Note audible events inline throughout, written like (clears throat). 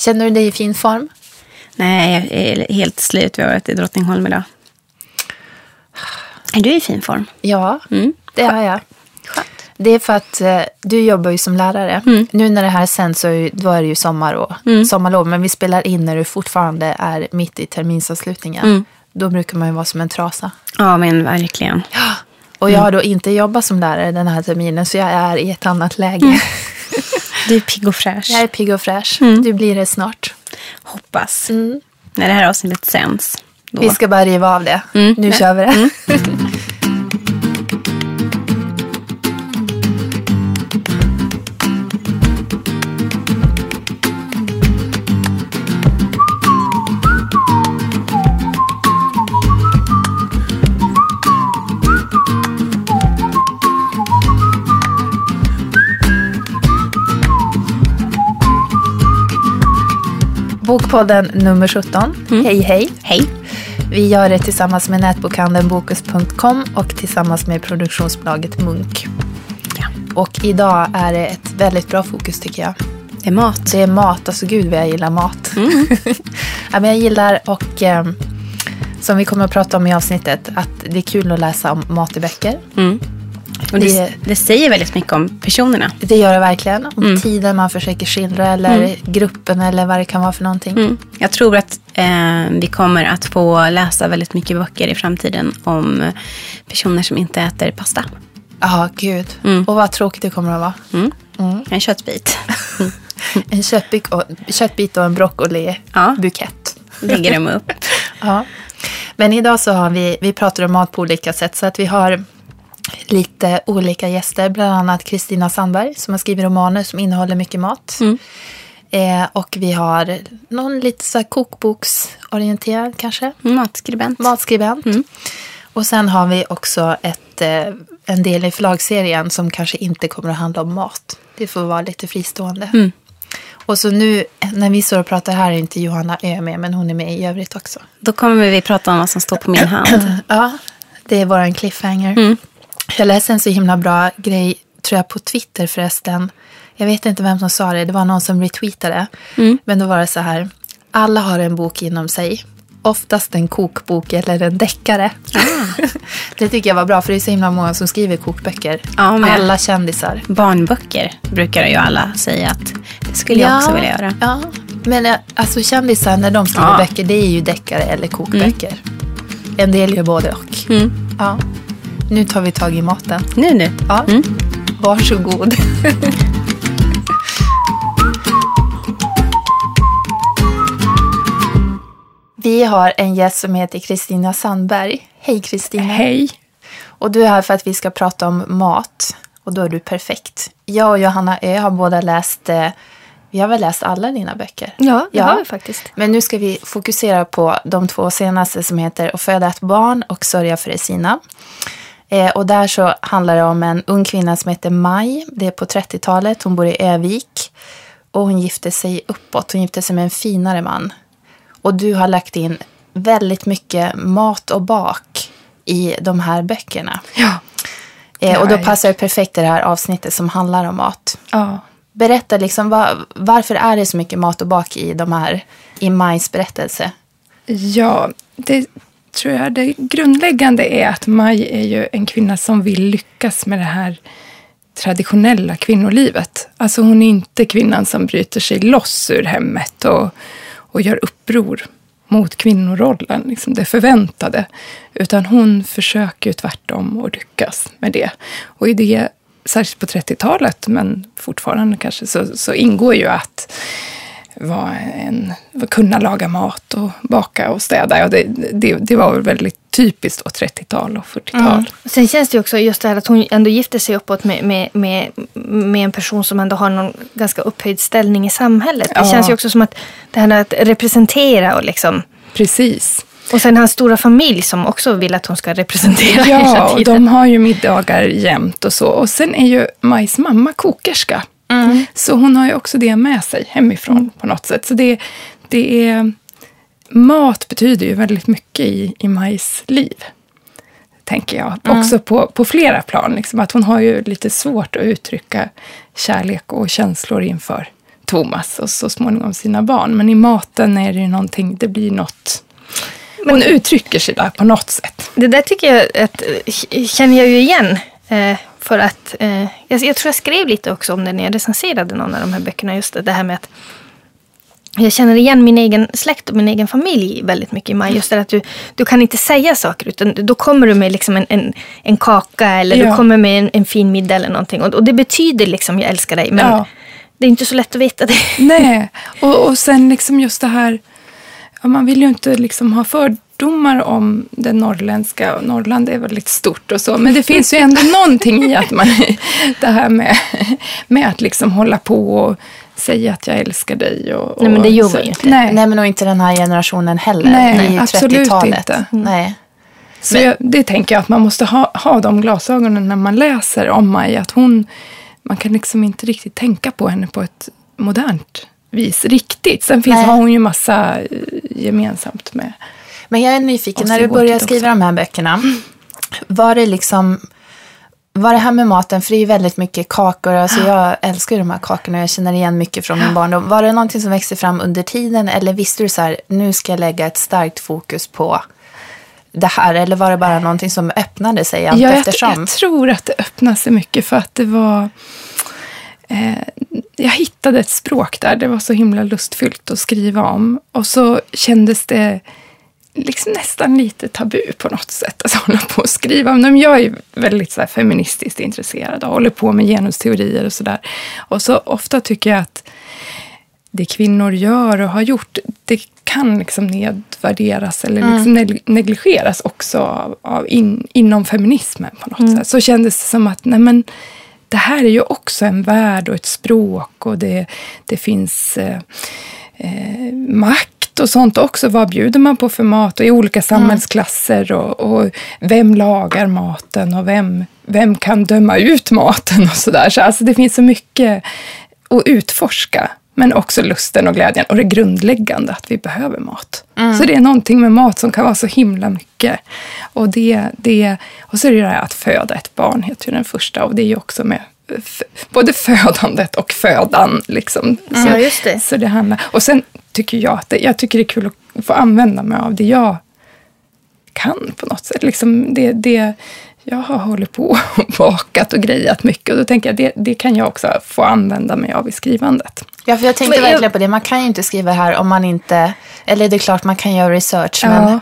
Känner du dig i fin form? Nej, jag är helt slut. Vi har varit i Drottningholm idag. Är du i fin form? Ja, Mm. det har jag. Skönt. Det är för att eh, du jobbar ju som lärare. Mm. Nu när det här sänds så är, ju- då är det ju sommar och sommarlov. Men vi spelar in när du fortfarande är mitt i terminsavslutningen. Mm. Då brukar man ju vara som en trasa. Ja, men verkligen. Och jag har då inte jobbat som lärare den här terminen så jag är i ett annat läge. (laughs) Mm. Du är pigg och fräsch. Jag är pigg och fräsch. Mm. Du blir det snart. Hoppas. När det här avsnittet sänds. Då. Vi ska bara riva av det. Mm. Nu kör vi det. (laughs) Bokpodden nummer 17. Hej hej. Hej. Vi gör det tillsammans med nätbokhandeln Bokus.com och tillsammans med produktionsbolaget Munk. Ja. Och idag är det ett väldigt bra fokus tycker jag. Det är mat. Det är mat, alltså gud vad jag gillar mat. (laughs) ja, men jag gillar och eh, som vi kommer att prata om i avsnittet att det är kul att läsa om mat i böcker. Mm. Och det, Det- det säger väldigt mycket om personerna. Det gör det verkligen. Om tiden man försöker skildra eller gruppen eller vad det kan vara för någonting. Mm. Jag tror att eh, vi kommer att få läsa väldigt mycket böcker i framtiden om personer som inte äter pasta. Ja, gud. Mm. Och vad tråkigt det kommer att vara. Mm. En köttbit. (laughs) En köttbit och, köttbit och en broccoli-bukett. Ja. Lägger dem upp. (laughs) Ja. Men idag så har vi, vi pratar om mat på olika sätt. Så att vi har lite olika gäster. Bland annat Kristina Sandberg som har skrivit romaner som innehåller mycket mat. Mm. Eh, och vi har någon lite så här kokboksorienterad kanske. Matskribent. Matskribent. Och sen har vi också ett, eh, en del i förlagsserien som kanske inte kommer att handla om mat. Det får vara lite fristående. Mm. Och så nu när vi står och pratar här är inte Johanna Ö med, men hon är med i övrigt också. Då kommer vi prata om vad som står på min hand. (clears throat) Ja, det är våran cliffhanger. Mm. Jag läste en så himla bra grej, tror jag, på Twitter förresten. Jag vet inte vem som sa det, det var någon som retweetade. Mm. Men då var det så här, alla har en bok inom sig. Oftast en kokbok eller en deckare. Ah. (laughs) det tycker jag var bra, för det är så himla många som skriver kokböcker. Ja, Alla kändisar. Barnböcker brukar ju alla säga att det skulle jag också vilja göra. Ja, men eh, alltså kändisar när de skriver Ja. böcker, det är ju deckare eller kokböcker. En del gör både och. Mm. Ja. Nu tar vi tag i maten. Nu, nu. Ja. Varsågod. (laughs) Vi har en gäst som heter Kristina Sandberg. Hej Kristina. Hej. Och du är här för att vi ska prata om mat. Och då är du perfekt. Jag och Johanna Ö har båda läst, eh, vi har väl läst alla dina böcker? Ja, det har vi faktiskt. Men nu ska vi fokusera på de två senaste som heter Att föda ett barn och Sörja för Esina. Eh, och där så handlar det om en ung kvinna som heter Maj. Det är på 30-talet. Hon bor i Övik. Och hon gifte sig uppåt. Hon gifte sig med en finare man. Och du har lagt in väldigt mycket mat och bak i de här böckerna. Ja. Eh, och då passar det perfekt i det här avsnittet som handlar om mat. ja. Berätta liksom, var, varför är det så mycket mat och bak i de här, i Majs berättelse? Ja, det tror jag det grundläggande är att Maj är ju en kvinna som vill lyckas med det här traditionella kvinnolivet. Alltså hon är inte kvinnan som bryter sig loss ur hemmet och, och gör uppror mot kvinnorollen, liksom det förväntade. Utan hon försöker ju tvärtom att lyckas med det. Och i det, särskilt på 30-talet, men fortfarande kanske, så, så ingår ju att vara en, kunna laga mat och baka och städa. Ja, det, det, det var väl väldigt typiskt då, 30-tal och 40-tal. Sen känns det ju också just det här att hon ändå gifter sig uppåt med, med, med, med en person som ändå har någon ganska upphöjd ställning i samhället. Det Ja. känns ju också som att det här att representera och liksom Precis. och sen hans stora familj som också vill att hon ska representera hela Ja, och tiden. de har ju middagar jämt och så. Och sen är ju Majs mamma kokerska. Så hon har ju också det med sig hemifrån på något sätt. Så det, det är... Mat betyder ju väldigt mycket i, i Majs liv. Tänker jag. Också på, på flera plan. Liksom, att hon har ju lite svårt att uttrycka kärlek och känslor inför Thomas och så småningom sina barn. Men i maten är det ju någonting, det blir något... Hon uttrycker sig där på något sätt. Det där tycker jag att, eh, känner jag ju igen. Eh, för att, eh, jag, jag tror jag skrev lite också om det när jag recenserade någon av de här böckerna. Just det, det här med att jag känner igen min egen släkt och min egen familj väldigt mycket i maj. Just det att du, du kan inte säga saker utan då kommer du med liksom en, en, en kaka eller Ja. du kommer med en, en fin middag eller någonting. Och, och det betyder liksom jag älskar dig. Men Ja. det är inte så lätt att veta det. Nej, och, och sen liksom just det här, man vill ju inte liksom ha fördomar om det norrländska. Och Norrland är väldigt stort och så, men det finns ju ändå någonting i att man, det här med, med att liksom hålla på och säga att jag älskar dig. Och, och Nej, men det gör man ju inte. Nej, Nej, men och inte den här generationen heller. Nej, ju absolut 30-talet. inte. Nej. Så jag, det tänker jag att man måste ha, ha de glasögonen när man läser om Maj. Att hon, man kan liksom inte riktigt tänka på henne på ett modernt vis riktigt. Sen finns, Nej. har hon ju massa eh, gemensamt med... Men jag är nyfiken, när du började skriva också. de här böckerna, var det liksom var det här med maten, för det är väldigt mycket kakor, alltså jag älskar ju de här kakorna, jag känner igen mycket från min barndom. Var det någonting som växte fram under tiden? Eller visste du så här, nu ska jag lägga ett starkt fokus på det här, eller var det bara någonting som öppnade sig allt Ja, jag, eftersom? jag tror att det öppnade sig mycket för att det var... Eh, jag hittade ett språk där, det var så himla lustfyllt att skriva om. Och så kändes det liksom nästan lite tabu på något sätt att hålla på och skriva. Men jag är väldigt så feministiskt intresserad och håller på med genusteorier och sådär. Och så ofta tycker jag att det kvinnor gör och har gjort, det kan liksom nedvärderas eller liksom neg- negligeras också av, av in, inom feminismen på något sätt. Så kändes det som att nej men, det här är ju också en värld och ett språk och det, det finns eh, eh, makt och sånt också. Vad bjuder man på för mat och i olika samhällsklasser och, och vem lagar maten och vem, vem kan döma ut maten och sådär. Så alltså det finns så mycket att utforska. Men också lusten och glädjen och det grundläggande att vi behöver mat. Så det är någonting med mat som kan vara så himla mycket. Och, det, det, och så är det det här att föda ett barn, heter ju den första. Och det är ju också med både födandet och födan. Liksom. Så, Ja, just det. Så det handlar, och sen tycker jag att det, jag tycker det är kul att få använda mig av det jag kan på något sätt. Liksom det, det, jag har hållit på (laughs) och bakat och grejat mycket och då tänker jag det, det kan jag också få använda mig av i skrivandet. Ja, för jag tänkte Men jag- verkligen på det. Man kan ju inte skriva här om man inte... Eller det är klart man kan göra research, Ja. men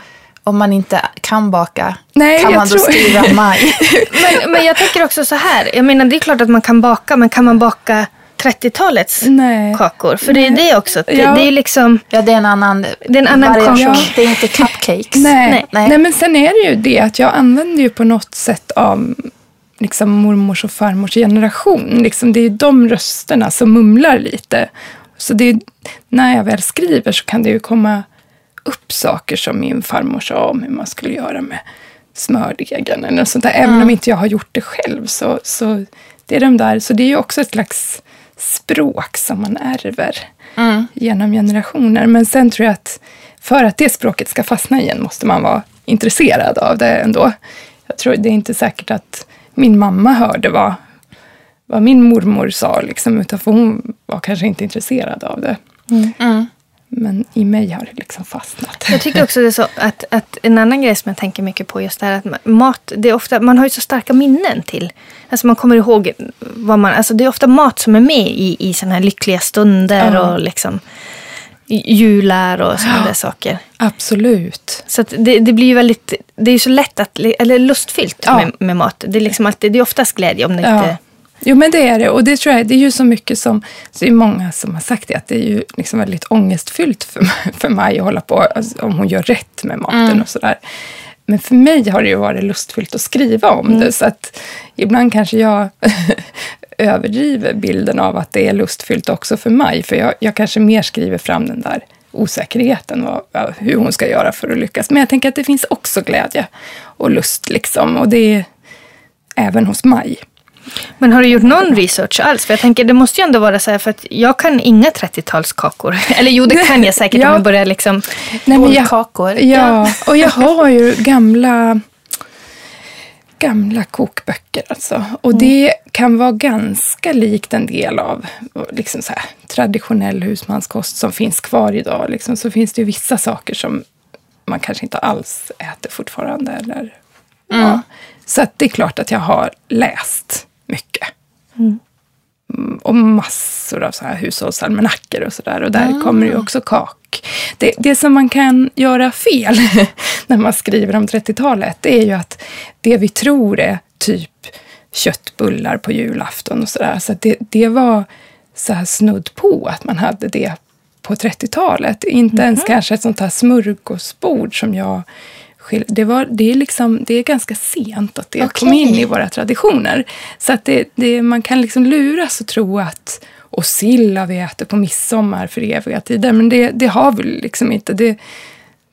om man inte kan baka, Nej, kan man då tror- skriva maj? (laughs) Men, men jag tänker också så här. Jag menar, det är klart att man kan baka, men kan man baka 30-talets Nej. kakor? För det är det också. Det, Ja. det är liksom... Ja, det är en annan, Det är en annan variation. kaka. Det är inte cupcakes. Nej. Nej. Nej. men sen är det ju det att jag använder ju på något sätt av liksom mormors och farmors generation. Liksom det är de rösterna som mumlar lite. Så det är, när jag väl skriver så kan det ju komma upp saker som min farmor sa om hur man skulle göra med smördegen eller något sånt där. Även om inte jag har gjort det själv. Så, så, det är de där, så det är ju också ett slags språk som man ärver genom generationer. Men sen tror jag att för att det språket ska fastna igen måste man vara intresserad av det ändå. Jag tror det är inte säkert att min mamma hörde vad, vad min mormor sa, liksom, utan för hon var kanske inte intresserad av det. Men i mig har det liksom fastnat. Jag tycker också det är så att, att en annan grej som jag tänker mycket på just det här att ma- mat, det är ofta, man har ju så starka minnen till. Alltså man kommer ihåg vad man, alltså det är ofta mat som är med i, i sådana här lyckliga stunder Ja. och liksom jular och sådana där saker. Absolut. Så det, det blir ju väldigt, det är ju så lätt att, eller lustfyllt Ja. med, med mat. Det är liksom alltid, det är oftast glädje om det Ja. inte... Jo, men det är det. Och det tror jag, det är ju så mycket som... Så det är många som har sagt det, att det är ju liksom väldigt ångestfyllt för, mig- (laughs) för mig att hålla på, alltså, om hon gör rätt med maten och sådär. Men för mig har det ju varit lustfyllt att skriva om det. Så att ibland kanske jag (laughs) överdriver bilden av att det är lustfyllt också för mig. För jag, jag kanske mer skriver fram den där osäkerheten, vad, hur hon ska göra för att lyckas. Men jag tänker att det finns också glädje och lust liksom. Och det är även hos Maj. Men har du gjort någon research alls? För jag tänker, det måste ju ändå vara så här, för att jag kan inga 30-talskakor. (laughs) Eller jo, det kan jag säkert Ja. om jag börjar liksom... Nej, men jag, Bollkakor. ja, och jag har ju gamla gamla kokböcker alltså. Och det kan vara ganska likt en del av liksom så här, traditionell husmanskost som finns kvar idag. Liksom, så finns det ju vissa saker som man kanske inte alls äter fortfarande. Eller, ja. Så det är klart att jag har läst mycket. Mm, Och massor av så här hushållsalmanackor och sådär. Och där kommer det ju också kak. Det, det som man kan göra fel (laughs) när man skriver om 30-talet, det är ju att det vi tror är typ köttbullar på julafton och sådär. Så det, det var så här snudd på att man hade det på 30-talet. Inte ens kanske ett sånt här smörgåsbord som jag skil- det, var, det, är liksom, det är ganska sent att det Okej. kom in i våra traditioner. Så att det, det, man kan liksom luras och tro att och sill har vi ätit på midsommar för eviga tider. Men det, det har vi liksom inte. Det,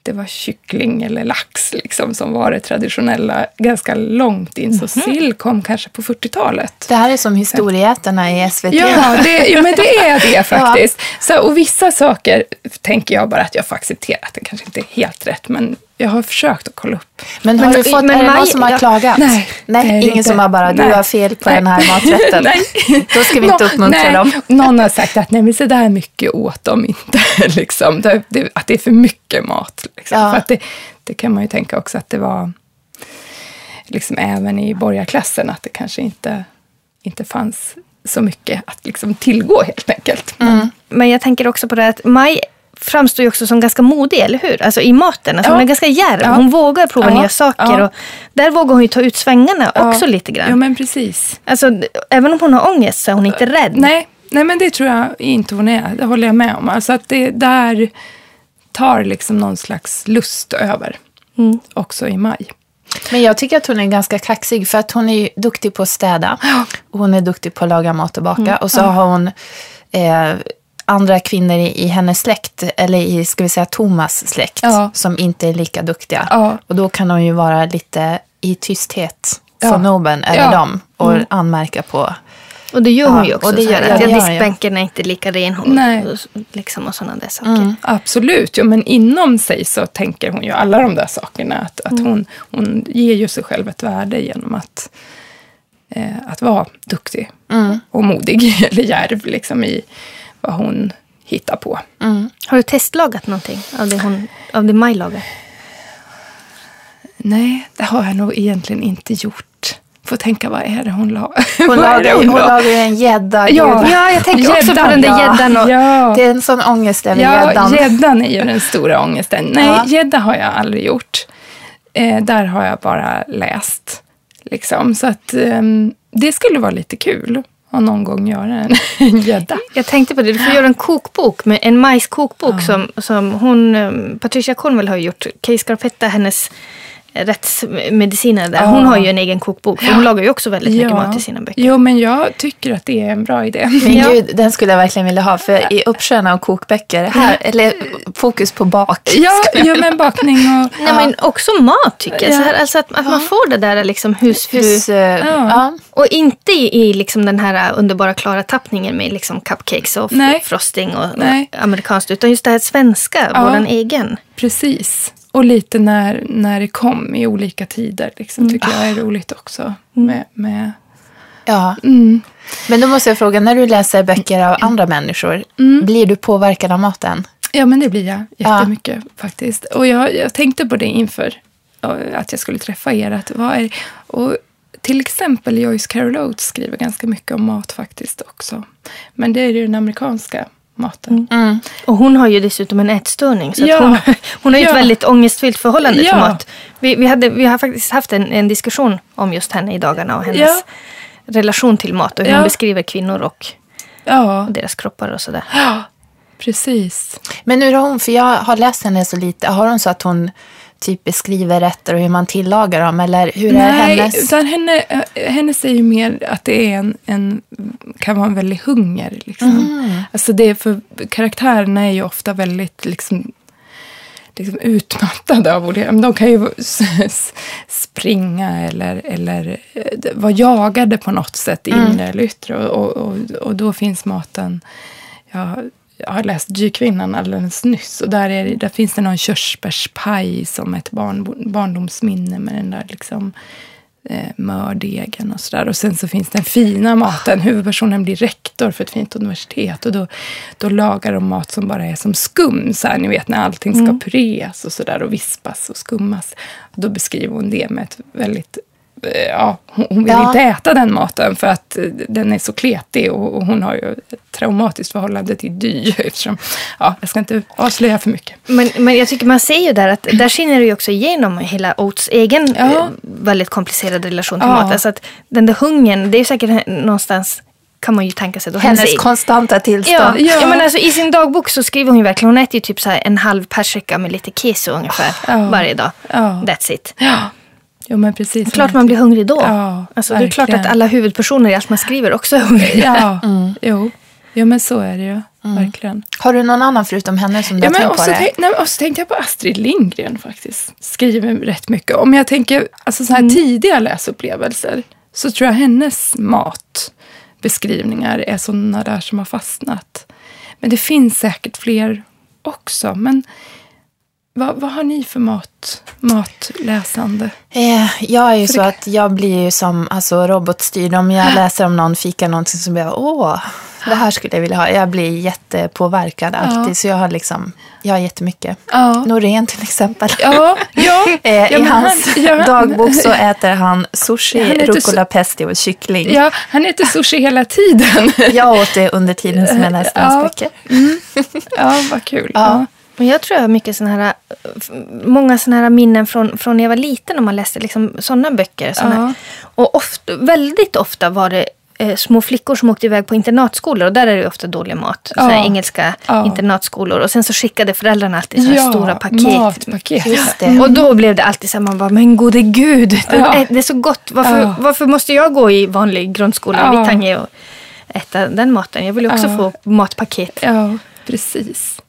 det var kyckling eller lax liksom, som var det traditionella ganska långt in. Så sill kom kanske på 40-talet. Det här är som historieätarna i SVT. Ja, det, ja, men det är det (laughs) faktiskt. Så, och vissa saker tänker jag bara att jag får acceptera. Att det kanske inte är helt rätt, men jag har försökt att kolla upp. Men har Men- du fått, men är det någon som har ja. klagat? Nej, Nej ingen inte. som har bara, du Nej. har fel på Nej. den här maträtten. (laughs) Nej. Då ska vi inte Nå- uppmuntra nej, dem. Någon har sagt att nej, men så där mycket åt de inte. (laughs) Liksom. Det, det, att det är för mycket mat. Liksom. Ja. För att det, det kan man ju tänka också att det var liksom även i borgarklassen att det kanske inte, inte fanns så mycket att liksom tillgå helt enkelt. Men, Men jag tänker också på det att Maj framstår ju också som ganska modig, eller hur? Alltså i maten. Alltså Ja. Hon är ganska djärv. Ja. Hon vågar prova Ja. nya saker. Ja. Och där vågar hon ju ta ut svängarna också lite grann. Ja, men precis. Alltså, även om hon har ångest så är hon inte rädd. Nej, nej, men det tror jag inte hon är. Det håller jag med om. Alltså att det där tar liksom någon slags lust över. Mm. Också i maj. Men jag tycker att hon är ganska kaxig för att hon är ju duktig på att städa. Och hon är duktig på att laga mat och baka. Mm, Och så har hon eh, andra kvinnor i, i hennes släkt, eller i, ska vi säga Thomas släkt, Ja. som inte är lika duktiga. Ja. Och då kan hon ju vara lite i tysthet Ja. Nobel över Ja. dem och Mm. anmärka på. Och det gör hon Ja, ju också. och det gör- det ja, diskbänken är inte lika ren. Hon, Nej. Liksom och sådana där saker. Mm. Absolut, ja, men inom sig så tänker hon ju alla de där sakerna. Att, att Mm. hon, hon ger ju sig själv ett värde genom att, eh, att vara duktig Mm. och modig (laughs) eller djärv liksom, i vad hon hittar på. Mm. Har du testlagat någonting av det, hon, av det Maj lagar? Nej, det har jag nog egentligen inte gjort. Får tänka, vad är det hon la? (laughs) Hon lagar, hon la? lagar en gädda. Ja. Ja, jag tänker också på den där Ja. gäddan. Och, Ja. Det är en sån ångest över Ja, gäddan. gäddan är ju den stora ångesten. Nej, Ja. gädda har jag aldrig gjort. Eh, där har jag bara läst. Liksom. Så att ehm, det skulle vara lite kul att någon gång göra en (laughs) gädda. Jag tänkte på det, du får göra en kokbok, med en majskokbok som, som hon, um, Patricia Cornwell har gjort. Kay Scarpetta, hennes rättsmedicinare där, Ja. hon har ju en egen kokbok. Hon lagar ju också väldigt mycket mat i sina böcker. Jo, men jag tycker att det är en bra idé. Men Ja. gud, den skulle jag verkligen vilja ha. För i uppsjön av kokböcker, här, eller fokus på bak. Ja, ja men bakning och... Nej, men också mat tycker jag. Här, alltså att, att man får det där liksom husfru. Hus, eh, ja. Och inte i, i liksom den här underbara klara tappningen med liksom cupcakes och Nej. frosting och, och amerikanskt. Utan just det här svenska, Ja. våran egen. Precis. Och lite när, när det kom i olika tider. Liksom, tycker jag är roligt också. Med, med, ja. mm. Men då måste jag fråga, när du läser böcker av andra människor, blir du påverkad av maten? Ja, men det blir jag jättemycket faktiskt. Och jag, jag tänkte på det inför att jag skulle träffa er. Att vad är, och till exempel Joyce Carol Oates skriver ganska mycket om mat faktiskt också. Men det är ju den amerikanska maten. Mm. Och hon har ju dessutom en ätstörning. Så att Ja. hon, (laughs) hon har ju Ja. ett väldigt ångestfyllt förhållande till Ja. mat. Vi, vi, hade, vi har faktiskt haft en, en diskussion om just henne i dagarna och hennes Ja. relation till mat och hur Ja. hon beskriver kvinnor och Ja, deras kroppar och sådär. ja precis. Men hur har hon, för jag har läst henne så lite, har hon så att hon typ beskriver rätter och hur man tillagar dem? Eller hur är Nej, hennes? utan henne, eh, hennes är ju mer att det är en, en, kan vara en väldig hunger. Liksom. Mm. Alltså det är för, karaktärerna är ju ofta väldigt liksom, liksom utmattade av olika... De kan ju (laughs) springa eller, eller eh, vara jagade på något sätt, Mm. inre eller yttre. Och, och, och, då finns maten... Jag, jag har läst Dykvinnan alldeles nyss och där, är, där finns det någon körsbärspaj som ett barn, barndomsminne med den där liksom eh, mördegen och sådär. Och sen så finns den fina maten. Huvudpersonen blir rektor för ett fint universitet och då, då lagar de mat som bara är som skum. Så här, ni vet när allting ska Mm. pureas och sådär och vispas och skummas. Då beskriver hon det med ett väldigt Ja, hon vill Ja. inte äta den maten för att eh, den är så kletig och hon har ju ett traumatiskt förhållande till dy. (laughs) Eftersom, ja, jag ska inte avslöja för mycket. Men, men jag tycker man ser ju där att där skiner det ju också igenom hela Oates egen Ja. eh, väldigt komplicerade relation till Ja. mat. Alltså att den där hungern, det är ju säkert någonstans kan man ju tänka sig. Då Hennes hennes- konstanta tillstånd. Ja. ja. men alltså, I sin dagbok så skriver hon ju verkligen, hon äter ju typ så här en halv persika med lite keso ungefär Ja. varje dag. Ja. That's it. Ja, jo, men precis. Klart man blir hungrig då. Ja, alltså, det är klart att alla huvudpersoner i allt man skriver också är hungriga. Ja, (laughs) jo. jo, men så är det ju. Verkligen. Har du någon annan förutom henne som du Ja, har tänkt och, på så det? tänk, nej, men och så tänkte jag på Astrid Lindgren faktiskt. Skriver rätt mycket. Om jag tänker alltså, så här Mm. tidiga läsupplevelser så tror jag hennes matbeskrivningar är sådana där som har fastnat. Men det finns säkert fler också. Men vad, vad har ni för mat, matläsande? Eh, jag är ju så att jag blir ju som alltså, robotstyrd. Om jag läser om någon fikar någonting så blir jag åh, det här skulle jag vilja ha. Jag blir jättepåverkad alltid. Så jag har liksom, jag har jättemycket. Ja. Norén till exempel. Ja, ja. (laughs) Eh, ja I hans han- dagbok så äter han sushi, Han rucola pesto och kyckling. Ja, han äter sushi hela tiden. (laughs) Jag åt det under tiden som jag läste hans Ja. böcker. Ja, vad kul. Ja. Ja. Men jag tror jag har mycket såna här, eh, många såna här minnen från, från när jag var liten om man läste liksom sådana böcker. Såna. Ja. Och ofta, väldigt ofta var det eh, små flickor som åkte iväg på internatskolor och där är det ju ofta dålig mat. Ja. Såna här engelska Ja. internatskolor. Och sen så skickade föräldrarna alltid såna här stora paket. matpaket. Just det. Och då blev det alltid så här, man bara, men gode gud, det, Ja. är, det är så gott. Varför, Ja. varför måste jag gå i vanlig grundskola Ja. i Vittangi och äta den maten? Jag vill ju också Ja. få matpaket. Ja, precis.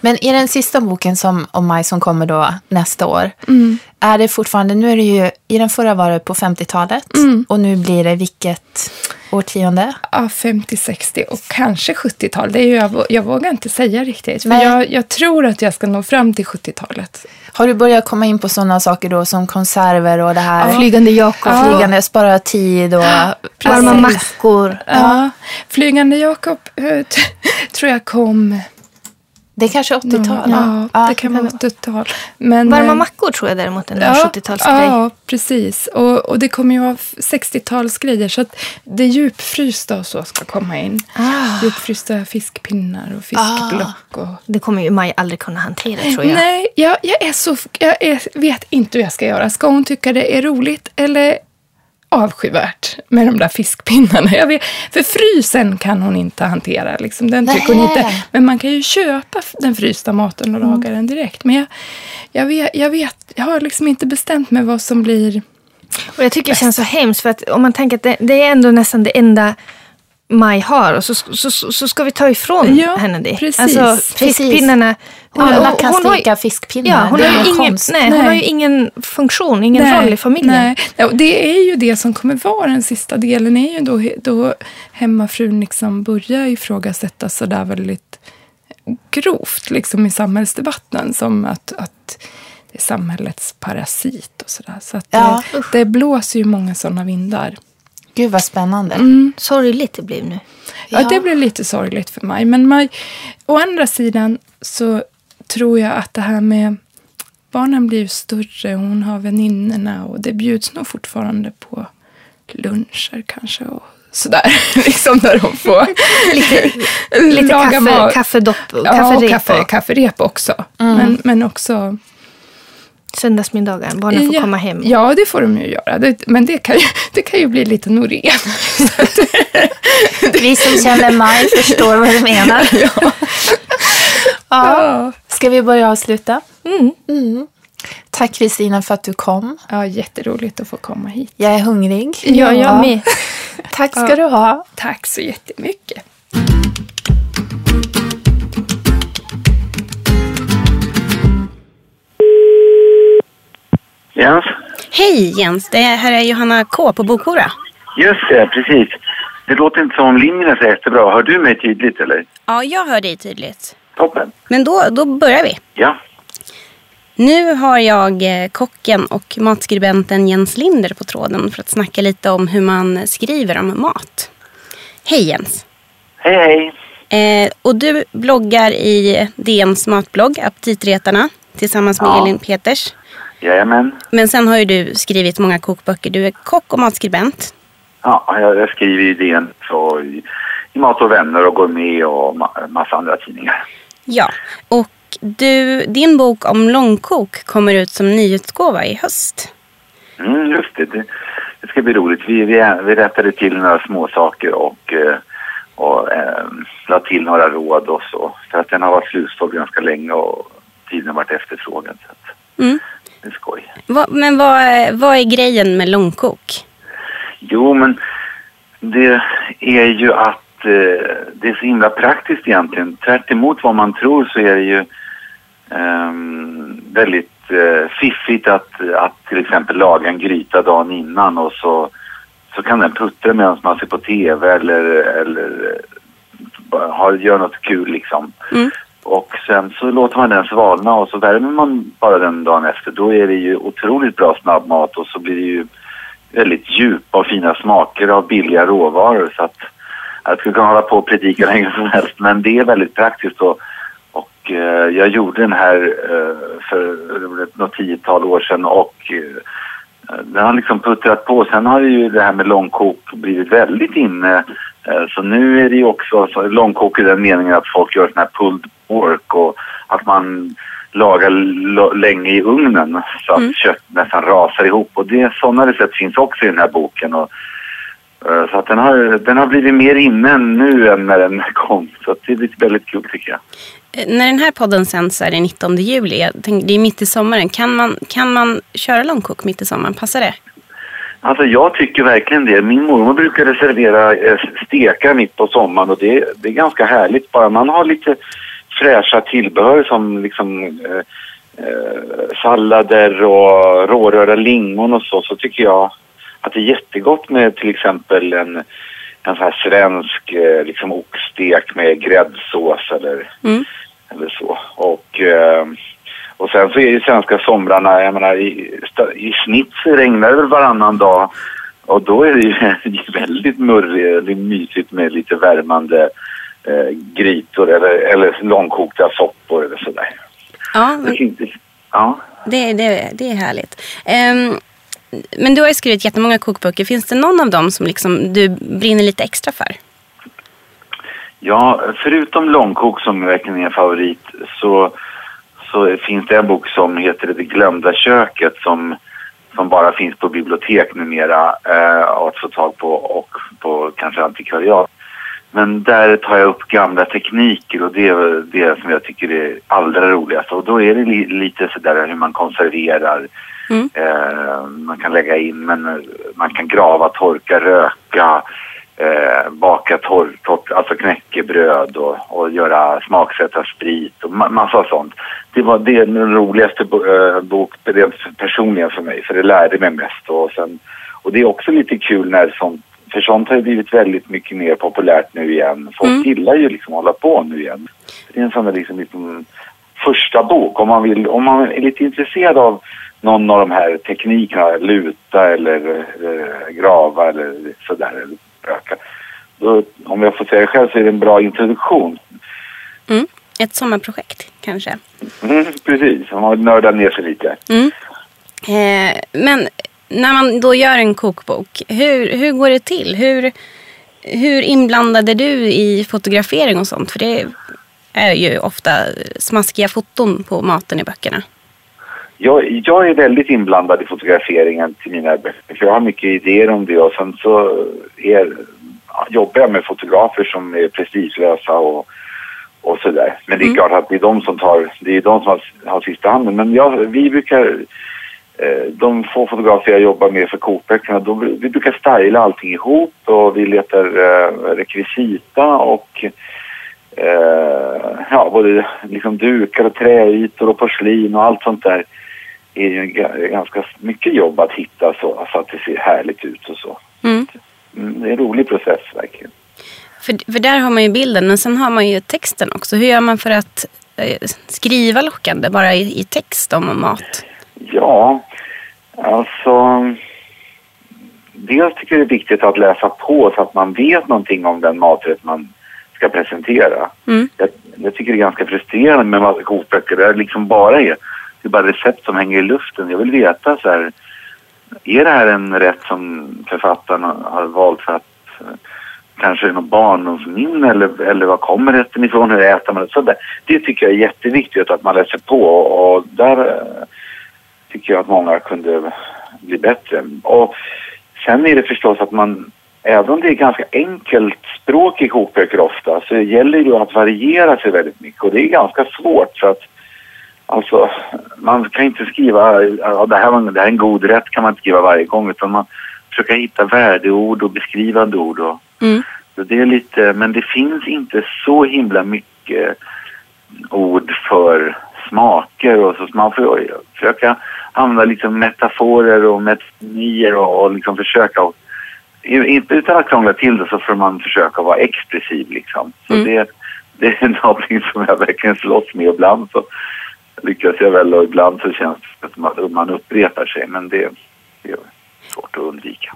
Men i den sista boken som, om maj som kommer då nästa år, Mm. är det fortfarande, nu är det ju, i den förra var det på 50-talet Mm. och nu blir det vilket årtionde? Ja, 50, 60 och kanske 70-tal. Det är ju, jag, jag vågar inte säga riktigt. Nej. jag, jag tror att jag ska nå fram till 70-talet. Har du börjat komma in på sådana saker då som konserver och det här? Flygande Jakob. Ja. Flygande, spara tid och... Varma mackor. Ja. Flygande Jakob eh, (laughs) tror jag kom... Det är kanske 80-tal? Ja, det kan vara 80-tal. Men, Varma eh, mackor tror jag däremot är en Ja, 70-talsgrej. ja, precis. Och, och det kommer ju vara 60-talsgrejer. Så att det djupfrysta och så ska komma in. Ah. Djupfrysta fiskpinnar och fiskblock. Och... Det kommer ju Maj aldrig kunna hantera tror jag. Nej, jag, jag, är så, jag är, vet inte hur jag ska göra. Ska hon tycka det är roligt eller avskyvärt med de där fiskpinnarna? Jag vet, för frysen kan hon inte hantera. Liksom. Den tycker hon inte. Men man kan ju köpa den frysta maten och laga den direkt. Men jag, jag, vet, jag, vet, jag har liksom inte bestämt mig vad som blir... Och jag tycker det känns så hemskt för att om man tänker att det, det är ändå nästan det enda Maj har och så, så, så, så ska vi ta ifrån Ja, henne det. precis. Alltså fiskpinnarna. Alla och- kan hon har ju- steka fiskpinnar. Ja, hon har, ingen, konst. nej, hon Nej. har ju ingen funktion, ingen Nej, roll i familjen. Nej. Det är ju det som kommer vara den sista delen. är ju då, då hemmafrun liksom börjar ifrågasätta sådär väldigt grovt liksom i samhällsdebatten. Som att, att det är samhällets parasit och sådär. Så att Ja. det, det blåser ju många sådana vindar. Gud vad spännande. Mm. Sorgligt det blev nu. Ja, Ja. det blev lite sorgligt för mig. Men Maj, å andra sidan så tror jag att det här med barnen blir större. Hon har väninnorna och det bjuds nog fortfarande på luncher kanske. Och sådär, (laughs) liksom där de får (laughs) Lite laga kaffe, mat. kaffedopp, Ja, och kafferep kaffe, och kafferep också. Men, men också... söndagsmiddagar. Barnen får ja, komma hem. Ja, det får de ju göra. Det, men det kan ju, (laughs) det kan ju bli lite Norén. Vi som känner Maj förstår vad du menar. (laughs) ja. Ja. Ja. Ska vi börja avsluta? Mm. Tack Kristina för att du kom. ja, jätteroligt att få komma hit. Jag är hungrig. Ja, jag med. Tack ska du ha. Tack så jättemycket. Jens? Hej Jens, det här är Johanna K på Bokora. Just det, precis. Det låter inte som om linjen är så jättebra. Hör du mig tydligt eller? Ja, jag hör dig tydligt. Toppen. Men då, då börjar vi. Ja. Nu har jag eh, kocken och matskribenten Jens Linder på tråden för att snacka lite om hur man skriver om mat. Hej Jens! Hej, hej. Eh, och du bloggar i DNs matblogg Aptitretarna tillsammans med Ja. Elin Peters. Jajamän. Men sen har ju du skrivit många kokböcker. Du är kock och matskribent. Ja, jag, skriver DN och i, i Mat och vänner och går med och ma- massa andra tidningar. Ja, och du, din bok om långkok kommer ut som nyutgåva i höst. Mm, just det. det. Det ska bli roligt. Vi, vi, vi rättade till några små saker och, eh, och eh, la till några råd och så. För att den har varit slutsåld ganska länge och tiden har varit efterfrågad. Så att Mm. Är skoj. Va, men vad, vad är grejen med långkok? Jo, men det är ju att eh, det är så himla praktiskt egentligen. Tvärt emot vad man tror så är det ju ehm, väldigt eh, fiffigt att, att till exempel laga en gryta dagen innan och så, så kan den puttra medan man ser på TV eller, eller bara har, gör något kul liksom. Mm. Och sen så låter man den svalna och så värmer man bara den dagen efter. Då är det ju otroligt bra snabbmat och så blir det ju väldigt djupa och fina smaker av billiga råvaror. Så att jag skulle kunna hålla på och predika hur (laughs) länge som helst. Men det är väldigt praktiskt och, och eh, jag gjorde den här eh, för något tiotal år sedan och eh, den har liksom puttrat på. Sen har ju det här med långkok blivit väldigt inne. Eh, så nu är det ju också så långkok i den meningen att folk gör sån här pulled pork och att man lagar länge i ugnen så att kött nästan rasar ihop. Och det, sådana recept finns också i den här boken. Och, eh, så att den har, den har blivit mer inne nu än när den (laughs) kom. Så det är väldigt kul tycker jag. Eh, När den här podden sänds är det 19 juli. Tänker, det är mitt i sommaren. Kan man, kan man köra långkok mitt i sommaren? Passar det? Alltså jag tycker verkligen det. Min mormor brukade servera eh, stekar mitt på sommaren och det, det är ganska härligt. Bara man har lite fräscha tillbehör som liksom eh, eh, sallader och rårörda lingon och så, så tycker jag att det är jättegott med till exempel en, en sån här svensk eh, liksom oxstek med gräddsås eller, Mm. eller så. Och, eh, och sen så är ju svenska somrarna, jag menar i, i snitt så regnar det väl varannan dag och då är det ju (laughs) väldigt murrigt, mysigt med lite värmande eh, grytor eller, eller långkokta soppor eller sådär. Ja, Det ja. det, det, det är härligt. Ehm, men du har ju skrivit jättemånga kokböcker. Finns det någon av dem som liksom du brinner lite extra för? Ja, förutom långkok som verkligen är en favorit så, så finns det en bok som heter Det glömda köket som, som bara finns på bibliotek numera eh, att få tag på och på kanske antikvariat. Men där tar jag upp gamla tekniker och det är det som jag tycker är allra roligast. Och då är det li, lite sådär hur man konserverar. Mm. Eh, man kan lägga in, men eh, man kan grava, torka, röka, eh, baka torr, torrt, alltså knäckebröd och, och göra smaksätta sprit och ma- massa sånt. Det var det är den roligaste bo, eh, bok rent personligen för mig, för det lärde mig mest. Och, sen, och det är också lite kul när sånt, för sånt har ju blivit väldigt mycket mer populärt nu igen. Folk Mm. gillar ju liksom att hålla på nu igen. Det är en sån där liksom, liksom första bok. Om man, vill, om man är lite intresserad av någon av de här teknikerna, luta eller eh, grava eller sådär, eller röka. Då, om jag får säga det själv så är det en bra introduktion. Mm. Ett sommarprojekt kanske? Mm, precis, om man nördar ner sig lite. Mm. Eh, men när man då gör en kokbok, hur, hur går det till? Hur, hur inblandad är du i fotografering och sånt? För det är ju ofta smaskiga foton på maten i böckerna. Jag, jag är väldigt inblandad i fotograferingen till mina böcker. För jag har mycket idéer om det och sen så är, jobbar jag med fotografer som är prestigelösa och, och sådär. Men det är Mm. klart att det är de som tar, det är de som har, har sista handen. Men jag, vi brukar, de få fotografer jag jobbar med för kokböckerna, då, vi brukar styla allting ihop och vi letar eh, rekvisita och eh, ja, både liksom dukar och träytor och porslin och allt sånt där är ju ga- ganska mycket jobb att hitta så, så att det ser härligt ut och så. Mm. Mm, det är en rolig process verkligen. För, för där har man ju bilden, men sen har man ju texten också. Hur gör man för att eh, skriva lockande bara i, i text om mat? Ja, alltså... Dels tycker jag det är viktigt att läsa på så att man vet någonting om den maträtt man ska presentera. Mm. Jag, jag tycker det är ganska frustrerande med kokböcker där det liksom bara är, det är bara recept som hänger i luften. Jag vill veta så här, är det här en rätt som författaren har valt för att eh, kanske är något barndomsminne eller, eller var kommer rätten ifrån, hur äter man det? Så där. Det tycker jag är jätteviktigt att man läser på och, och där eh, tycker jag att många kunde bli bättre. Och sen är det förstås att man, även om det är ganska enkelt språk i kokböcker ofta, så gäller det ju att variera sig väldigt mycket och det är ganska svårt för att Alltså, man kan inte skriva ja, det, här var, det här är en god rätt kan man inte skriva varje gång utan man försöker hitta värdeord och beskrivande ord. Och, Mm. så det är lite, men det finns inte så himla mycket ord för smaker och så, man får försöka använda liksom metaforer och metonyer och, och liksom försöka och, inte utan att krångla till det så får man försöka vara expressiv liksom. Så Mm. det, det är (laughs) någonting som jag verkligen slåss med ibland så lyckas jag väl och ibland så känns det som att man upprepar sig men det, det är svårt att undvika.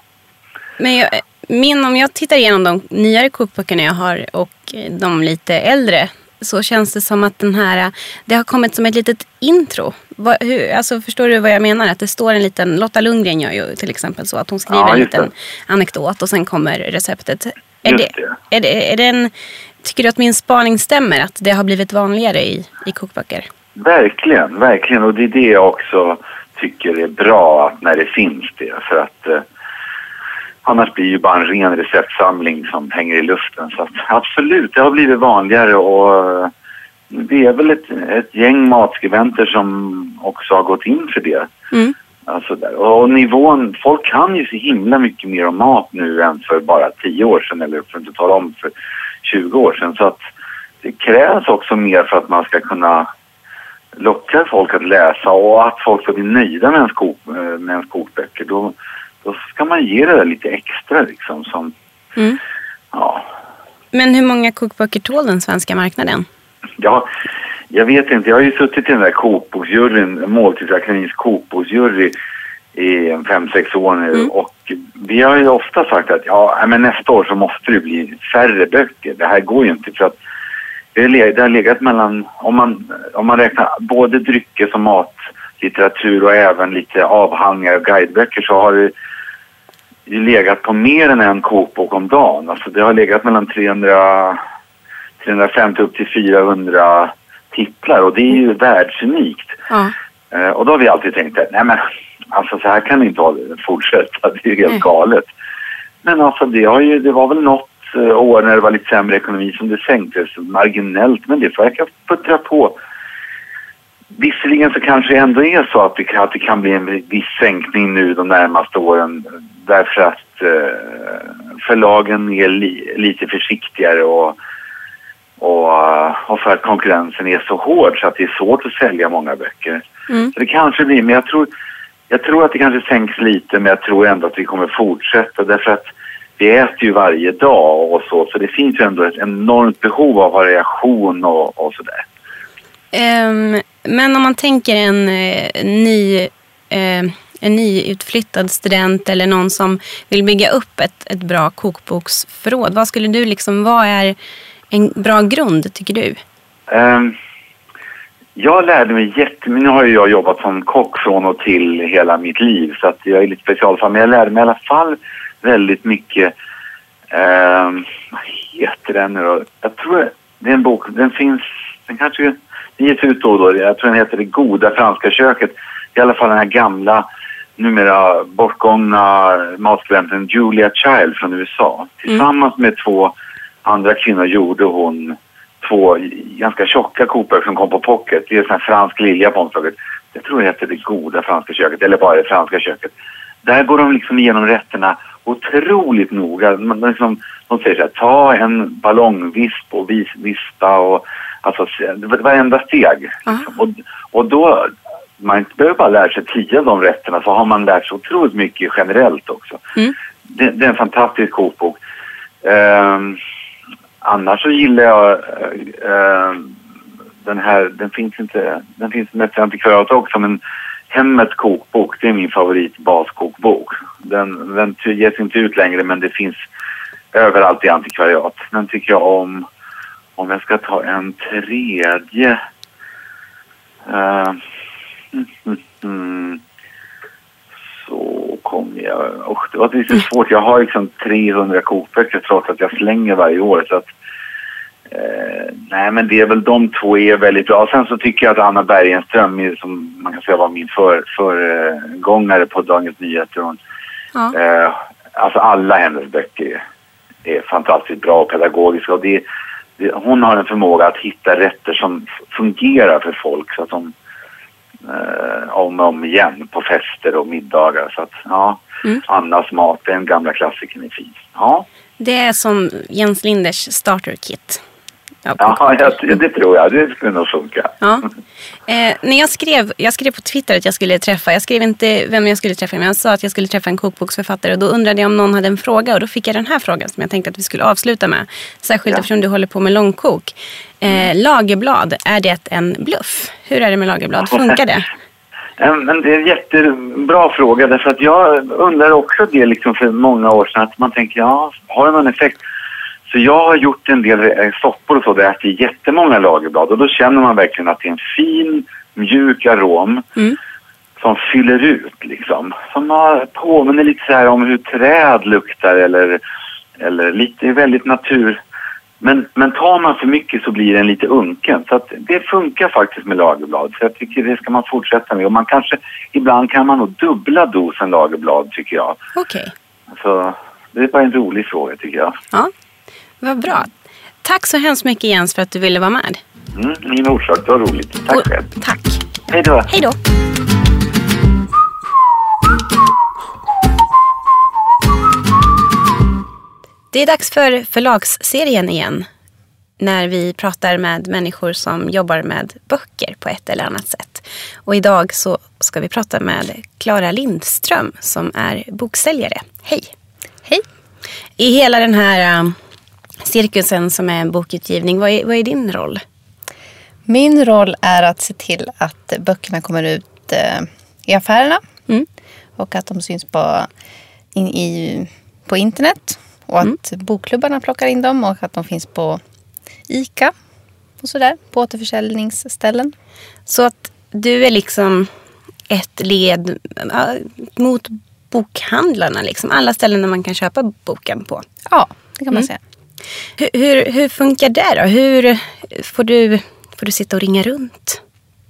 Men jag, min, om jag tittar igenom de nyare kokböckerna jag har och de lite äldre så känns det som att den här, det har kommit som ett litet intro. Vad, hur, alltså förstår du vad jag menar? Att det står en liten, Lotta Lundgren gör ju till exempel så att hon skriver Ja, en liten det. anekdot och sen kommer receptet. Är det. Är det, är det en, tycker du att min spaning stämmer? Att det har blivit vanligare i, i kokböcker? Verkligen, verkligen. Och det är det jag också tycker är bra att när det finns det. För att eh, annars blir det ju bara en ren receptsamling som hänger i luften. Så absolut, det har blivit vanligare och eh, det är väl ett, ett gäng matskribenter som också har gått in för det. Mm. Alltså. Och nivån, folk kan ju så himla mycket mer om mat nu än för bara 10 år sedan eller för att inte tala om för 20 år sedan. Så att det krävs också mer för att man ska kunna locka folk att läsa och att folk ska bli nöjda med ens, kok, eh, med ens kokböcker. Då, då ska man ge det där lite extra liksom som, Mm. ja, Men hur många kokböcker tål den svenska marknaden? Ja, jag vet inte. Jag har ju suttit i den där kokboksjuryn, Måltidsakademins kokboksjury i fem, sex år nu Mm. och vi har ju ofta sagt att ja, men nästa år så måste det bli färre böcker. Det här går ju inte för att det har legat, mellan, om man, om man räknar både dryckes och matlitteratur och även lite avhandlingar och guideböcker så har det legat på mer än en kokbok om dagen. Alltså det har legat mellan 300 350 upp till 400 titlar och det är ju världsunikt. Ja. Eh, och då har vi alltid tänkt att nej men alltså så här kan det inte fortsätta, det är ju helt Nej. galet. Men alltså det, har ju, det var väl något eh, år när det var lite sämre ekonomi som det sänktes marginellt men det verkar puttra på. Visserligen så kanske det ändå är så att det, kan- att det kan bli en viss sänkning nu de närmaste åren därför att eh, förlagen är li, lite försiktigare och, och, och för att konkurrensen är så hård så att det är svårt att sälja många böcker. Mm. Så det kanske blir, men jag tror, jag tror att det kanske sänks lite men jag tror ändå att vi kommer fortsätta därför att vi äter ju varje dag och så så det finns ju ändå ett enormt behov av variation och, och sådär. Ehm, men om man tänker en eh, ny, eh, en nyutflyttad student eller någon som vill bygga upp ett, ett bra kokboksförråd. Vad skulle du liksom, vad är en bra grund tycker du? Um, jag lärde mig jättemycket. Nu har ju jag jobbat som kock från och till hela mitt liv så att jag är lite specialfall. Men jag lärde mig i alla fall väldigt mycket. Um, vad heter den nu då? Jag tror det är en bok. Den finns, den kanske den ges ut då och då. Jag tror den heter Det goda franska köket. I alla fall den här gamla, numera bortgångna matskribenten Julia Child från USA. Tillsammans med två andra kvinnor gjorde hon två ganska tjocka kokböcker som kom på pocket. Det är en sån här fransk lilja på omslaget. Jag tror det heter Det goda franska köket, eller bara Det franska köket. Där går de liksom igenom rätterna otroligt noga. Man, liksom, de säger så här, ta en ballongvisp och vis, vispa och alltså varenda steg. Liksom. Och, och då, man behöver bara lära sig tio av de rätterna så har man lärt sig otroligt mycket generellt också. Mm. Det, det är en fantastisk kokbok. Ehm, annars så gillar jag eh, den här, den finns inte, den finns mest antikvariat också men Hemmets kokbok, det är min favorit baskokbok. Den, den ges inte ut längre men det finns överallt i antikvariat. Den tycker jag om. Om jag ska ta en tredje. Uh, mm, mm, mm. så kommer jag... Usch, det var lite svårt. Jag har liksom 300 kokböcker trots att jag slänger varje år. Så att, uh, nej, men det är väl de två är väldigt bra. Sen så tycker jag att Anna Bergenström, som man kan säga var min föregångare för, på Dagens Nyheter. Hon, ja. uh, alltså alla hennes böcker är fantastiskt bra och pedagogiska. Och det, hon har en förmåga att hitta rätter som fungerar för folk så att de eh, om och om igen på fester och middagar. Så att, ja, mm. Annas mat, den gamla klassikern är fin. Ja. Det är som Jens Linders starter Ja, ja, det tror jag. Det skulle nog funka. Ja. Eh, när jag, skrev, jag skrev på Twitter att jag skulle träffa, jag skrev inte vem jag skulle träffa, men jag sa att jag skulle träffa en kokboksförfattare. Och då undrade jag om någon hade en fråga och då fick jag den här frågan som jag tänkte att vi skulle avsluta med. Särskilt ja. eftersom du håller på med långkok. Eh, lagerblad, är det en bluff? Hur är det med lagerblad? Funkar det? (laughs) Men det är en jättebra fråga därför att jag undrar också det liksom för många år sedan att man tänker, ja, har det någon effekt? Så jag har gjort en del eh, soppor och så där jag äter jättemånga lagerblad och då känner man verkligen att det är en fin, mjuk arom mm. som fyller ut liksom. Som har, påminner lite så här om hur träd luktar eller, eller lite väldigt natur. Men, men tar man för mycket så blir den lite unken. Så det funkar faktiskt med lagerblad. Så jag tycker det ska man fortsätta med. Och man kanske, ibland kan man nog dubbla dosen lagerblad tycker jag. Okej. Okay. Så det är bara en rolig fråga tycker jag. Ja. Vad bra. Tack så hemskt mycket Jens för att du ville vara med. Mm, min orsak, det var roligt. Tack själv. Tack. Hej då. Hej då. Det är dags för förlagsserien igen. När vi pratar med människor som jobbar med böcker på ett eller annat sätt. Och idag så ska vi prata med Klara Lindström som är boksäljare. Hej! Hej! I hela den här um, cirkusen som är en bokutgivning. Vad är, vad är din roll? Min roll är att se till att böckerna kommer ut eh, i affärerna. Mm. Och att de syns på, in, i, på internet. Och att mm. bokklubbarna plockar in dem och att de finns på ICA. Och sådär, på återförsäljningsställen. Så att du är liksom ett led mot bokhandlarna. Liksom. Alla ställen där man kan köpa boken på. Ja, det kan man mm. säga. Hur, hur, hur, funkar det då? Hur får du, får du sitta och ringa runt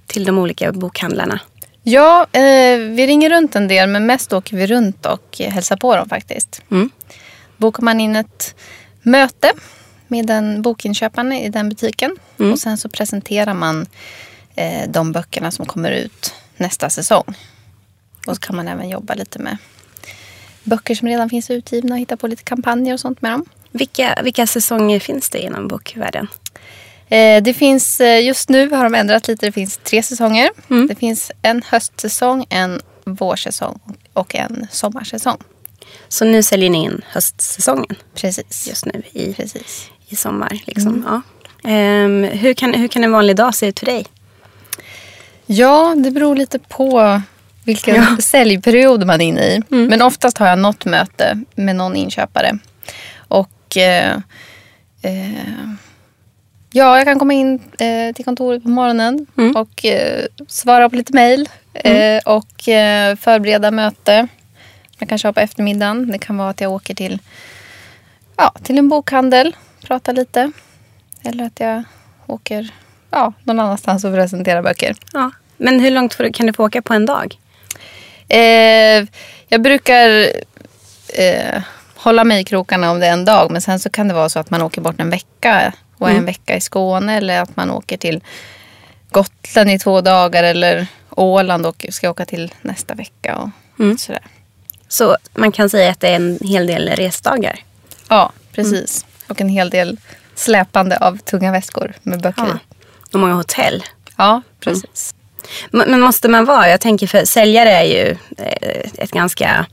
till de olika bokhandlarna? Ja, eh, vi ringer runt en del men mest åker vi runt och hälsar på dem faktiskt. Mm. Bokar man in ett möte med den bokinköparen i den butiken mm. och sen så presenterar man eh, de böckerna som kommer ut nästa säsong. Och så kan man även jobba lite med böcker som redan finns utgivna och hitta på lite kampanjer och sånt med dem. Vilka, vilka säsonger finns det inom bokvärlden? Eh, det finns, eh, just nu har de ändrat lite. Det finns tre säsonger. Mm. Det finns en höstsäsong, en vårsäsong och en sommarsäsong. Så nu säljer ni in höstsäsongen? Precis. Just nu i, Precis. i sommar. Liksom. Mm. Ja. Um, hur, kan, hur kan en vanlig dag se ut för dig? Ja, det beror lite på vilken ja. säljperiod man är inne i. Mm. Men oftast har jag något möte med någon inköpare. Och eh, eh, ja, jag kan komma in eh, till kontoret på morgonen mm. och eh, svara på lite mejl mm. Eh, och eh, förbereda möte. Jag kanske har på eftermiddagen. Det kan vara att jag åker till, ja, till en bokhandel, pratar lite. Eller att jag åker ja, någon annanstans och presenterar böcker. Ja. Men hur långt kan du få åka på en dag? Jag brukar hålla mig i krokarna om det är en dag. Men sen så kan det vara så att man åker bort en vecka och mm. en vecka i Skåne. Eller att man åker till Gotland i två dagar. Eller Åland och ska åka till nästa vecka. Och mm. sådär. Så man kan säga att det är en hel del resdagar? Ja, precis. Mm. Och en hel del släpande av tunga väskor med böcker ja. Och många hotell. Ja, precis. Men måste man vara, jag tänker för säljare är ju eh, ett ganska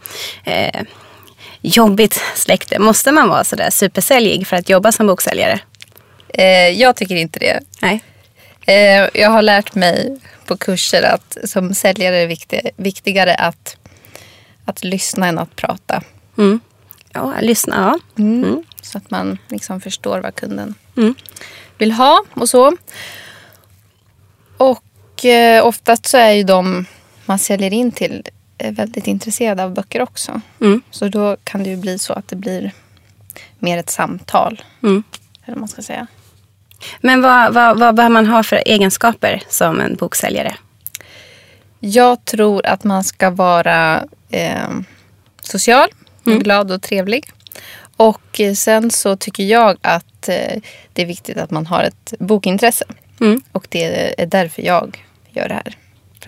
eh, jobbigt släkte. Måste man vara sådär supersäljig för att jobba som boksäljare? Eh, jag tycker inte det. Nej. Eh, jag har lärt mig på kurser att som säljare är det viktig, viktigare att, att lyssna än att prata. Mm. Ja, lyssna. Ja. Mm. Så att man liksom förstår vad kunden Mm. vill ha och så. Och eh, oftast så är ju de man säljer in till väldigt intresserade av böcker också. Mm. Så då kan det ju bli så att det blir mer ett samtal. Mm. Eller man ska säga. Men vad, vad, vad bör man ha för egenskaper som en boksäljare? Jag tror att man ska vara eh, social, glad och trevlig. Och sen så tycker jag att eh, det är viktigt att man har ett bokintresse. Mm. Och det är därför jag gör det här.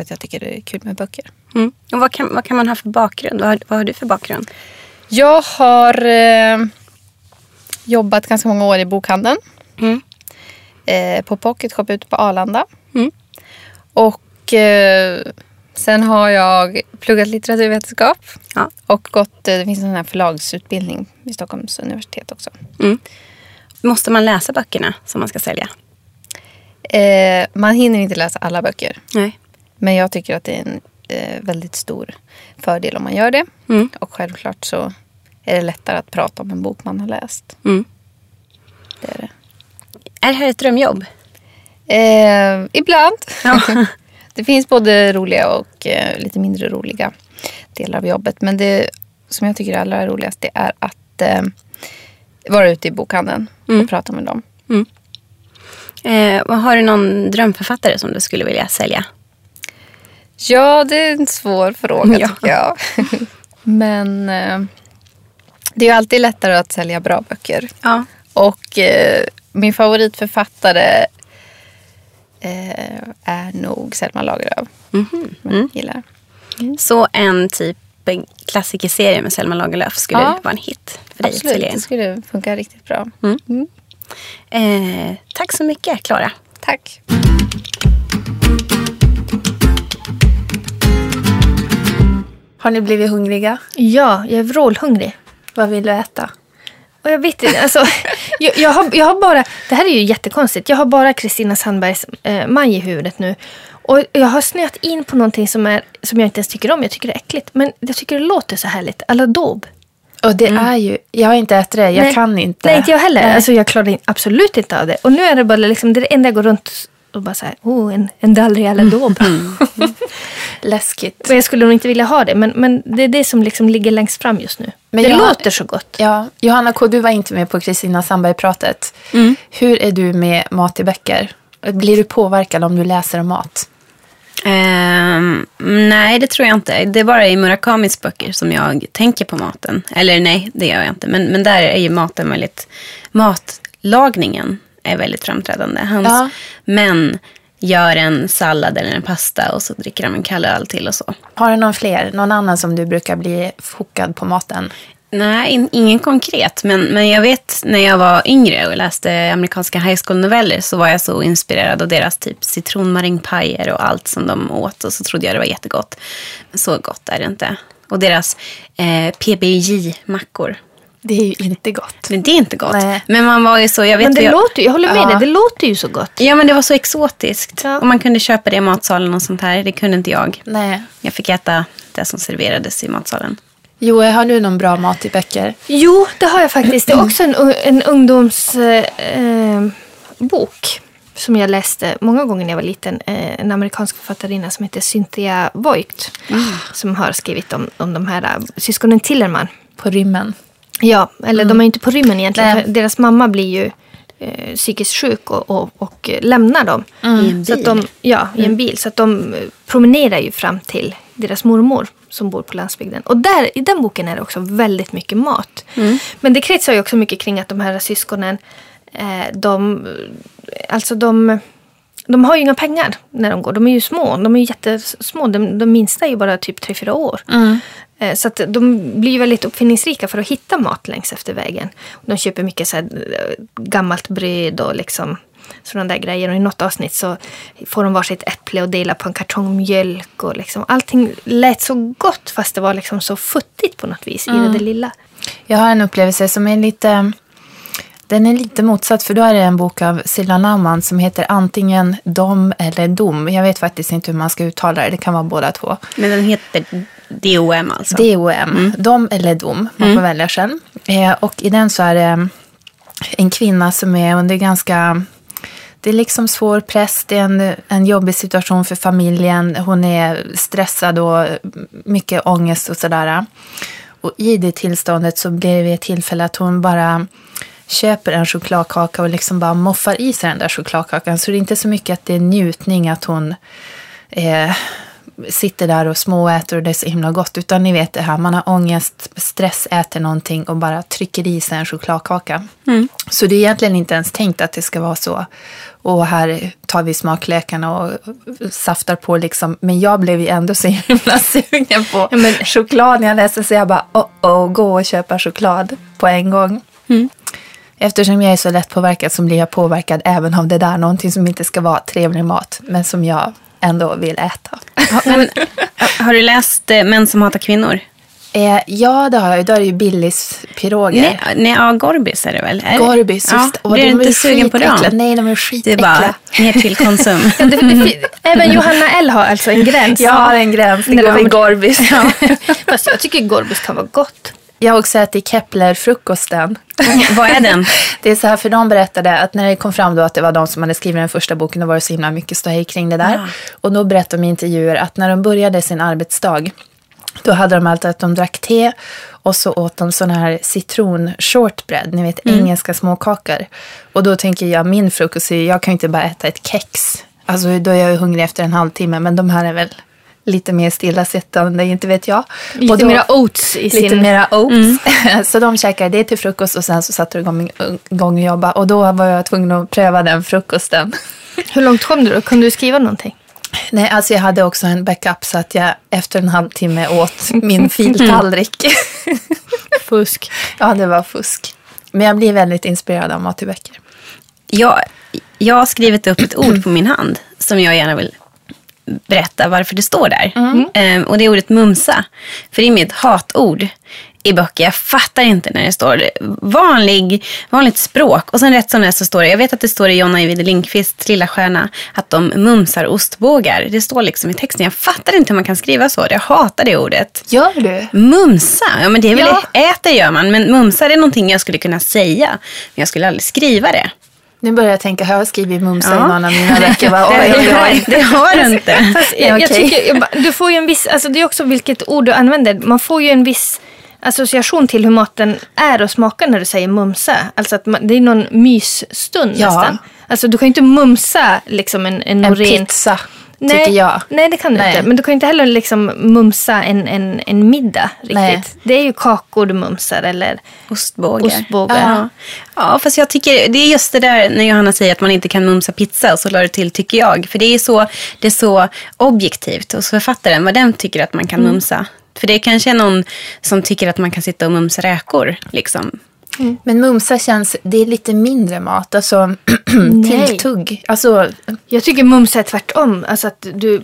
För att jag tycker det är kul med böcker. Mm. Och vad, kan, vad kan man ha för bakgrund? Vad har, vad har du för bakgrund? Jag har eh, jobbat ganska många år i bokhandeln. Mm. Eh, på Pocket Shop ute på Arlanda. Mm. Och eh, sen har jag pluggat litteraturvetenskap. Ja. Och gått, eh, det finns en här förlagsutbildning vid Stockholms universitet också. Mm. Måste man läsa böckerna som man ska sälja? Eh, man hinner inte läsa alla böcker. Nej. Men jag tycker att det är en eh, väldigt stor fördel om man gör det. Mm. Och självklart så är det lättare att prata om en bok man har läst. Mm. Det är det. Är det här ett drömjobb? Eh, ibland. Ja. (laughs) det finns både roliga och eh, lite mindre roliga delar av jobbet. Men det som jag tycker är allra roligast det är att eh, vara ute i bokhandeln Mm. och prata med dem. Eh, vad har du någon drömförfattare som du skulle vilja sälja? Ja, det är en svår fråga Ja. tycker jag. (laughs) Men eh, det är ju alltid lättare att sälja bra böcker. Ja. Och eh, min favoritförfattare eh, är nog Selma Lagerlöf. Mhm. som jag gillar. Så en typ en klassikerserie med Selma Lagerlöf skulle Ja. vara en hit för dig Absolut, det skulle funka riktigt bra. Eh, tack så mycket, Klara. Tack. Har ni blivit hungriga? Ja, jag är vrålhungrig. Vad vill du äta? Och jag vet inte, alltså, (laughs) jag, jag, har, jag har bara, det här är ju jättekonstigt. Jag har bara Kristina Sandbergs eh, Maj i huvudet nu. Och jag har snöat in på någonting som, är, som jag inte ens tycker om. Jag tycker det är äckligt. Men jag tycker det låter så härligt. Aladåb. Och det är ju, jag har inte ätit det, jag Nej. kan inte. Nej, inte jag heller. Nej. Alltså, jag klarar absolut inte av det. Och nu är det bara liksom, det är det enda jag går runt och bara så här, oh, en, en dallrig aladåb. (laughs) Läskigt. Men jag skulle nog inte vilja ha det. Men, men det är det som liksom ligger längst fram just nu. Men det jag- låter så gott. Ja, Johanna K, du var inte med på Kristina Sandberg-pratet. Hur är du med mat i böcker? Blir du påverkad om du läser om mat? Ehm, nej, det tror jag inte. Det är bara i Murakamis böcker som jag tänker på maten. Eller nej, det gör jag inte. Men, men där är ju maten väldigt... Matlagningen är väldigt framträdande. Hans Ja. män gör en sallad eller en pasta och så dricker de en kall öl till och så. Har du någon fler? Någon annan som du brukar bli chockad på maten? Nej, in, ingen konkret. Men, men jag vet när jag var yngre och läste amerikanska high school-noveller så var jag så inspirerad av deras typ citronmarängpajer och allt som de åt. Och så trodde jag det var jättegott. Så gott är det inte. Och deras eh, PBJ-mackor. Det är ju inte gott. Men det är inte gott. Nej. Men man var ju så, jag vet Men det jag, låter, jag håller med Ja. dig, det låter ju så gott. Ja, men det var så exotiskt. Ja. Och man kunde köpa det i matsalen och sånt här. Det kunde inte jag. Nej. Jag fick äta det som serverades i matsalen. Joel, har du någon bra mat i böcker? Jo, det har jag faktiskt. Det är också en, en ungdomsbok eh, bok som jag läste många gånger när jag var liten. Eh, en amerikansk författarinna som heter Cynthia Voigt som har skrivit om, om de här eh, syskonen Tillerman. På rymmen? Ja, eller de är inte på rymmen egentligen. Nej. Deras mamma blir ju eh, psykiskt sjuk och, och, och lämnar dem. I en Så att de, ja, i en bil. Så att de promenerar ju fram till deras mormor som bor på landsbygden. Och där, i den boken är det också väldigt mycket mat. Men det kretsar ju också mycket kring att de här syskonen, eh, de, alltså de, de har ju inga pengar när de går. De är ju små. De är ju jättesmå. De, de minsta är ju bara typ 3-4 år. Eh, Så att de blir väldigt uppfinningsrika för att hitta mat längs efter vägen. De köper mycket så eh, gammalt bröd och liksom sådana där grejer. Och i något avsnitt så får de varsitt äpple och delar på en kartong mjölk. Och liksom, allting lät så gott fast det var liksom så futtigt på något vis i det lilla. Jag har en upplevelse som är lite... Den är lite motsatt, för då är det en bok av Silla Naumann som heter antingen Dom eller Dom. Jag vet faktiskt inte hur man ska uttala det, det kan vara båda två. Men den heter DOM alltså? DOM, Dom eller Dom, man får välja själv. Eh, och i den så är det en kvinna som är under ganska det är liksom svår press, det är en, en jobbig situation för familjen. Hon är stressad och mycket ångest och sådär. Och i det tillståndet så blir det ett tillfälle att hon bara köper en chokladkaka och liksom bara moffar i sig den där chokladkakan. Så det är inte så mycket att det är njutning att hon eh, sitter där och småäter och det är så himla gott. Utan ni vet det här, man har ångest, stress, äter någonting och bara trycker i sig en chokladkaka. Så det är egentligen inte ens tänkt att det ska vara så. Och här tar vi smaklökarna och saftar på liksom. Men jag blev ju ändå så (laughs) himla sugen på men- choklad när jag läste så jag bara, oh, oh, gå och köpa choklad på en gång. Eftersom jag är så lätt påverkad så blir jag påverkad även av det där. Någonting som inte ska vara trevlig mat, men som jag ändå vill äta. Men, har du läst eh, Män som hatar kvinnor? Eh, ja, det har jag. Då är det ju Billys piroger. Nej, nej ja, Gorbis är det väl? Är? Gorbis, ja, just Blir du inte sugen på skitäckliga. dem? Nej, de är Det är skitäckliga. bara ner till konsum. (laughs) Det- det- Även Johanna L har alltså en gräns. Jag har en gräns, det går vid Gorbis. (laughs) Fast jag tycker Gorbis kan vara gott. Jag har också ätit Kepler-frukosten. (laughs) Vad är den? (laughs) Det är så här, för de berättade att när det kom fram då att det var de som hade skrivit den första boken, då var det så himla mycket ståhej kring det där. Och då berättade de i intervjuer att när de började sin arbetsdag, då hade de alltid att de drack te och så åt de sån här citron shortbread, ni vet engelska småkakor. Och då tänker jag, min frukost är jag kan ju inte bara äta ett kex. Alltså då är jag ju hungrig efter en halvtimme, men de här är väl lite mer stillasittande, inte vet jag. Lite då- mera oats i Lite sin... mera oats. (laughs) så de käkade det till frukost och sen så satte de igång, igång och jobba. Och då var jag tvungen att pröva den frukosten. (laughs) Hur långt kom du då? Kunde du skriva någonting? Nej, alltså jag hade också en backup så att jag efter en halvtimme åt min (laughs) filtallrik. Fusk. ja, det var fusk. Men jag blir väldigt inspirerad av mat i böcker. Jag, jag har skrivit upp ett ord på min hand som jag gärna vill berätta varför det står där. Ehm, och det är ordet mumsa. För det är mitt hatord i böcker. Jag fattar inte när det står vanlig, vanligt språk. Och sen rätt som det så står det, jag vet att det står i Jonna Ajvide Lindqvists Lilla Stjärna, att de mumsar ostbågar. Det står liksom i texten. Jag fattar inte hur man kan skriva så. Jag hatar det ordet. Gör du? Mumsa? Ja, men det är väl Ja. äter gör man. Men mumsa är någonting jag skulle kunna säga. Men jag skulle aldrig skriva det. Nu börjar jag tänka, har jag skrivit mumsa Ja. i någon av mina (laughs) böcker? Oj. det har du inte. (laughs) Fast jag, jag okej. tycker, jag, bara- du får ju en viss, alltså det är också vilket ord du använder. Man får ju en viss association till hur maten är och smakar när du säger mumsa. Alltså att man, det är någon mysstund Ja. nästan. Alltså du kan ju inte mumsa liksom en, en, En Norén- pizza, Nej, tycker jag. Nej, det kan du Nej. inte. Men du kan inte heller liksom mumsa en, en, en middag riktigt. Nej. Det är ju kakor du mumsar eller Ostbågar. ostbågar. Ja. ja, fast jag tycker det är just det där när Johanna säger att man inte kan mumsa pizza och så la det till tycker jag. För det är så, det är så objektivt hos författaren vad den tycker att man kan mumsa. För det är kanske någon som tycker att man kan sitta och mumsa räkor. Liksom. Men mumsa känns, det är lite mindre mat. Alltså (clears throat) tilltugg. Alltså, Jag tycker mumsa är tvärtom. Alltså att du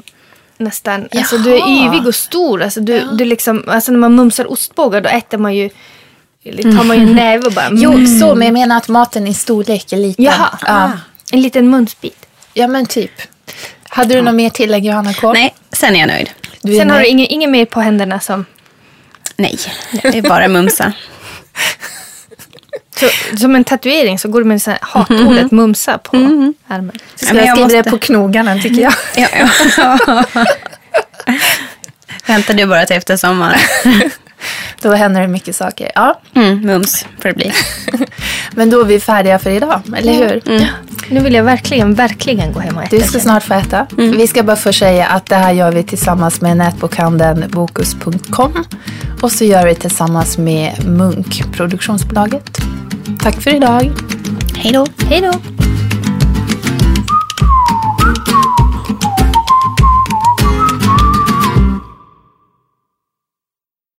nästan, alltså du är Jaha. yvig och stor. Alltså, du, du liksom, alltså när man mumsar ostbågar då äter man ju, tar man ju en näve och bara jo, mm. så, men jag menar att maten i storlek är liten. Jaha, Ja. en liten munsbit. ja, men typ. Hade du något mer tillägg, Johanna K? Nej, sen är jag nöjd. Du Sen har nöjd? du inget, inget mer på händerna som... Nej, det är bara mumsa. (laughs) Så, som en tatuering så går du med så här hatordet mumsa på armen. Ja, Ska men jag jag skriva det måste- på knogarna, tycker jag. Ja, ja. (laughs) Väntar du bara till efter sommaren. (laughs) Då händer det mycket saker. Ja, Mm, mums får det bli. (laughs) men då är vi färdiga för idag, eller hur? Nu vill jag verkligen, verkligen gå hem och äta. Du ska snart få äta. Vi ska bara först säga att det här gör vi tillsammans med nätbokhandeln Bokus.com och så gör vi tillsammans med Munk, produktionsbolaget. Tack för idag. Hej då. Hej då!